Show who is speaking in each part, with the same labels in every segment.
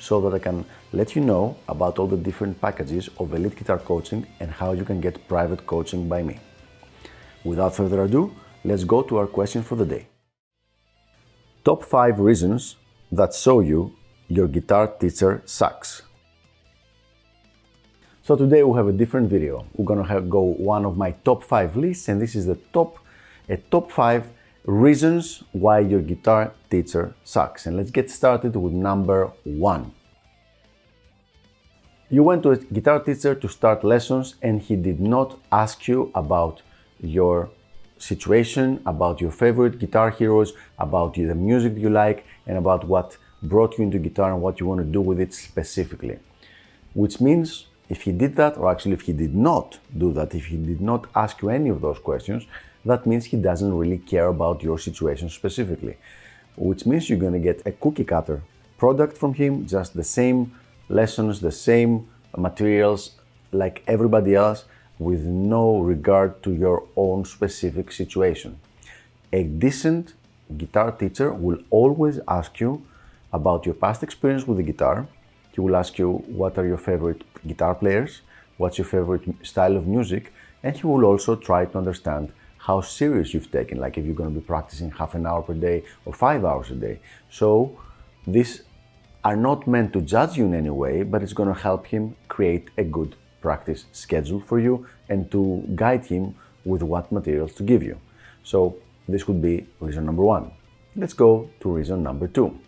Speaker 1: so that I can let you know about all the different packages of elite guitar coaching and how you can get private coaching by me. Without further ado, let's go to our question for the day. Top 5 reasons that show you your guitar teacher sucks. So today we have a different video. We're gonna go one of my top 5 lists and this is the top a top 5 reasons why your guitar teacher sucks. And let's get started with number one. You went to a guitar teacher to start lessons and he did not ask you about your situation, about your favorite guitar heroes, about the music you like, and about what brought you into guitar and what you want to do with it specifically. Which means if he did that, or actually if he did not do that, if he did not ask you any of those questions, that means he doesn't really care about your situation specifically. Which means you're going to get a cookie cutter product from him, just the same lessons, the same materials like everybody else, with no regard to your own specific situation. A decent guitar teacher will always ask you about your past experience with the guitar. He will ask you what are your favorite guitar players, what's your favorite style of music, and he will also try to understand how serious you've taken, like if you're going to be practicing half an hour per day or five hours a day. So, these are not meant to judge you in any way, but it's going to help him create a good practice schedule for you and to guide him with what materials to give you. So, this would be reason number one. Let's go to reason number two.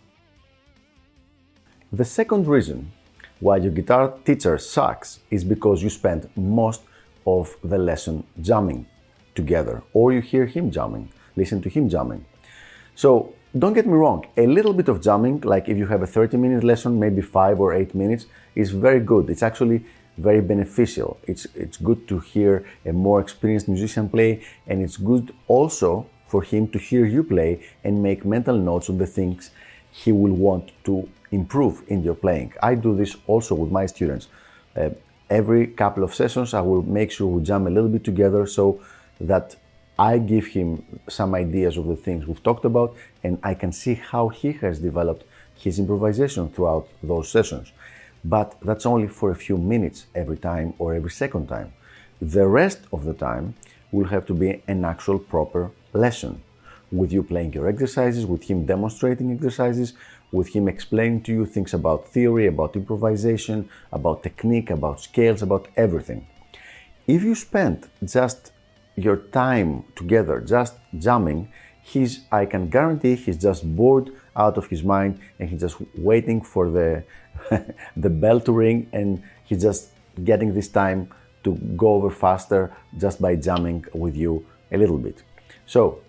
Speaker 1: The second reason why your guitar teacher sucks is because you spend most of the lesson jamming together, or you hear him jamming, listen to him jamming. So don't get me wrong, a little bit of jamming, like if you have a 30 minute lesson, maybe five or eight minutes, is very good. It's actually very beneficial. It's, it's good to hear a more experienced musician play, and it's good also for him to hear you play and make mental notes on the things he will want to improve in your playing. I do this also with my students. Uh, every couple of sessions, I will make sure we jam a little bit together so that I give him some ideas of the things we've talked about, and I can see how he has developed his improvisation throughout those sessions. But that's only for a few minutes every time or every second time. The rest of the time will have to be an actual proper lesson with you playing your exercises, with him demonstrating exercises, with him explaining to you things about theory, about improvisation, about technique, about scales, about everything. If you spend just your time together just jamming, he's I can guarantee he's just bored out of his mind and he's just waiting for the the bell to ring and he's just getting this time to go over faster just by jamming with you a little bit. So,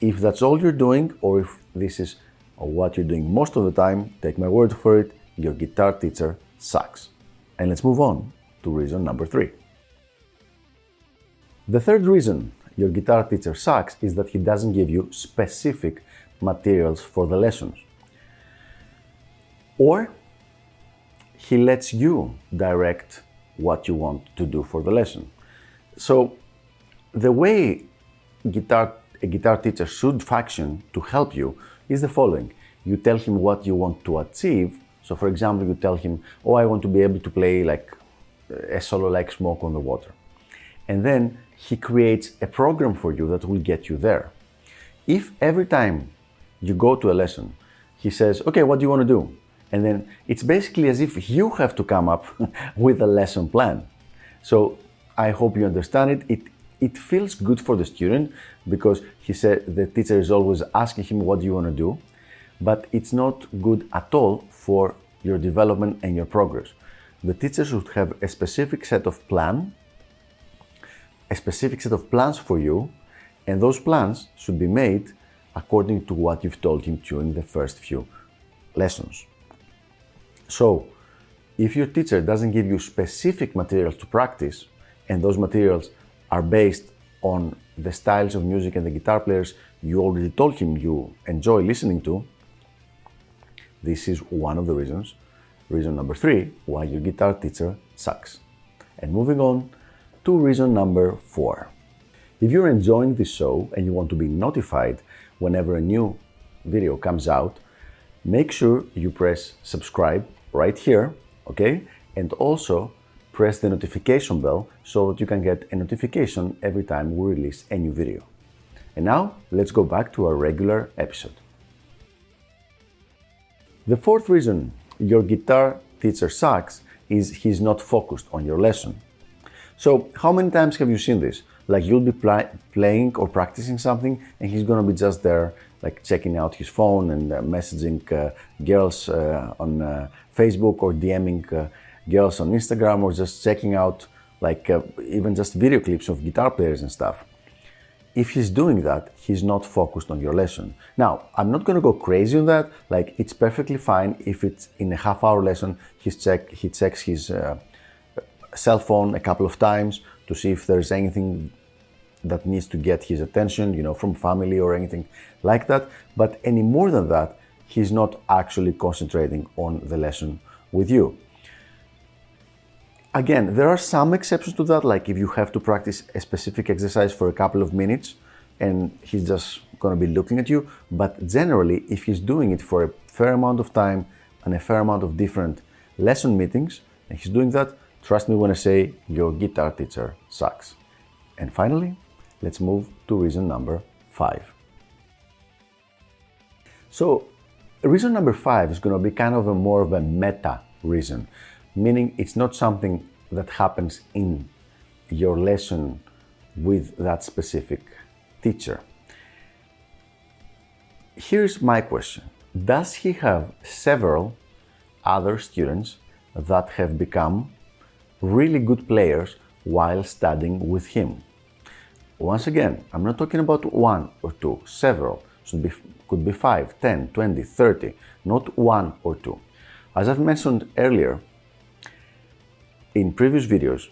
Speaker 1: if that's all you're doing or if this is what you're doing most of the time, take my word for it, your guitar teacher sucks. And let's move on to reason number 3. The third reason your guitar teacher sucks is that he doesn't give you specific materials for the lessons. Or he lets you direct what you want to do for the lesson. So the way guitar a guitar teacher should function to help you is the following. You tell him what you want to achieve. So for example, you tell him, "Oh, I want to be able to play like a solo like Smoke on the Water." And then he creates a program for you that will get you there. If every time you go to a lesson, he says, Okay, what do you want to do? And then it's basically as if you have to come up with a lesson plan. So I hope you understand it. It it feels good for the student because he said the teacher is always asking him what do you want to do, but it's not good at all for your development and your progress. The teacher should have a specific set of plan a specific set of plans for you, and those plans should be made according to what you've told him during the first few lessons. So, if your teacher doesn't give you specific materials to practice, and those materials are based on the styles of music and the guitar players you already told him you enjoy listening to, this is one of the reasons. Reason number three why your guitar teacher sucks. And moving on to reason number four. If you're enjoying this show and you want to be notified whenever a new video comes out, make sure you press subscribe right here, okay? And also press the notification bell so that you can get a notification every time we release a new video. And now, let's go back to our regular episode. The fourth reason your guitar teacher sucks is he's not focused on your lesson. So, how many times have you seen this? Like, you'll be pl- playing or practicing something, and he's gonna be just there, like checking out his phone and uh, messaging uh, girls uh, on uh, Facebook or DMing uh, girls on Instagram or just checking out, like, uh, even just video clips of guitar players and stuff if he's doing that, he's not focused on your lesson. Now, I'm not going to go crazy on that. Like, it's perfectly fine if it's in a half hour lesson, he's check, he checks his uh, cell phone a couple of times to see if there's anything that needs to get his attention, you know, from family or anything like that. But any more than that, he's not actually concentrating on the lesson with you. Again, there are some exceptions to that, like if you have to practice a specific exercise for a couple of minutes and he's just going to be looking at you. But generally, if he's doing it for a fair amount of time and a fair amount of different lesson meetings, and he's doing that, trust me when I say your guitar teacher sucks. And finally, let's move to reason number five. So, reason number five is going to be kind of a more of a meta reason meaning it's not something that happens in your lesson with that specific teacher. Here's my question Does he have several other students that have become really good players while studying with him? Once again, I'm not talking about one or two, several. Should be, could be 5, 10, 20, 30, not one or two. As I've mentioned earlier, in previous videos,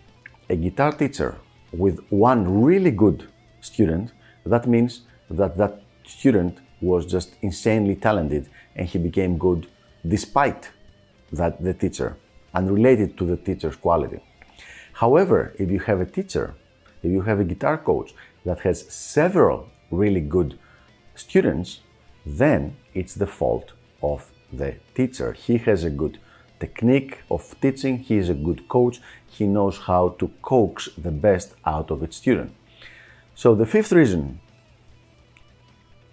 Speaker 1: a guitar teacher with one really good student, that means that that student was just insanely talented and he became good despite that the teacher, unrelated to the teacher's quality. However, if you have a teacher, if you have a guitar coach that has several really good students, then it's the fault of the teacher. He has a good technique of teaching. He is a good coach. He knows how to coax the best out of its student. So the fifth reason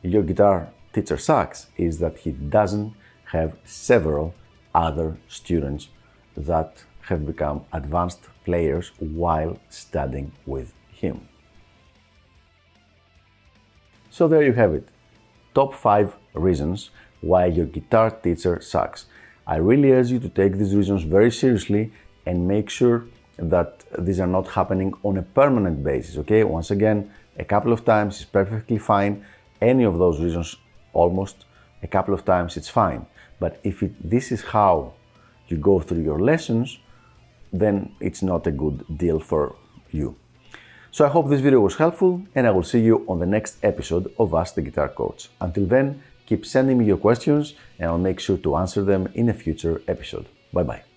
Speaker 1: your guitar teacher sucks is that he doesn't have several other students that have become advanced players while studying with him. So there you have it. Top 5 reasons why your guitar teacher sucks. I really urge you to take these reasons very seriously and make sure that these are not happening on a permanent basis. Okay, once again, a couple of times is perfectly fine. Any of those reasons, almost a couple of times, it's fine. But if it, this is how you go through your lessons, then it's not a good deal for you. So I hope this video was helpful and I will see you on the next episode of Ask the Guitar Coach. Until then, Keep sending me your questions and I'll make sure to answer them in a future episode. Bye bye.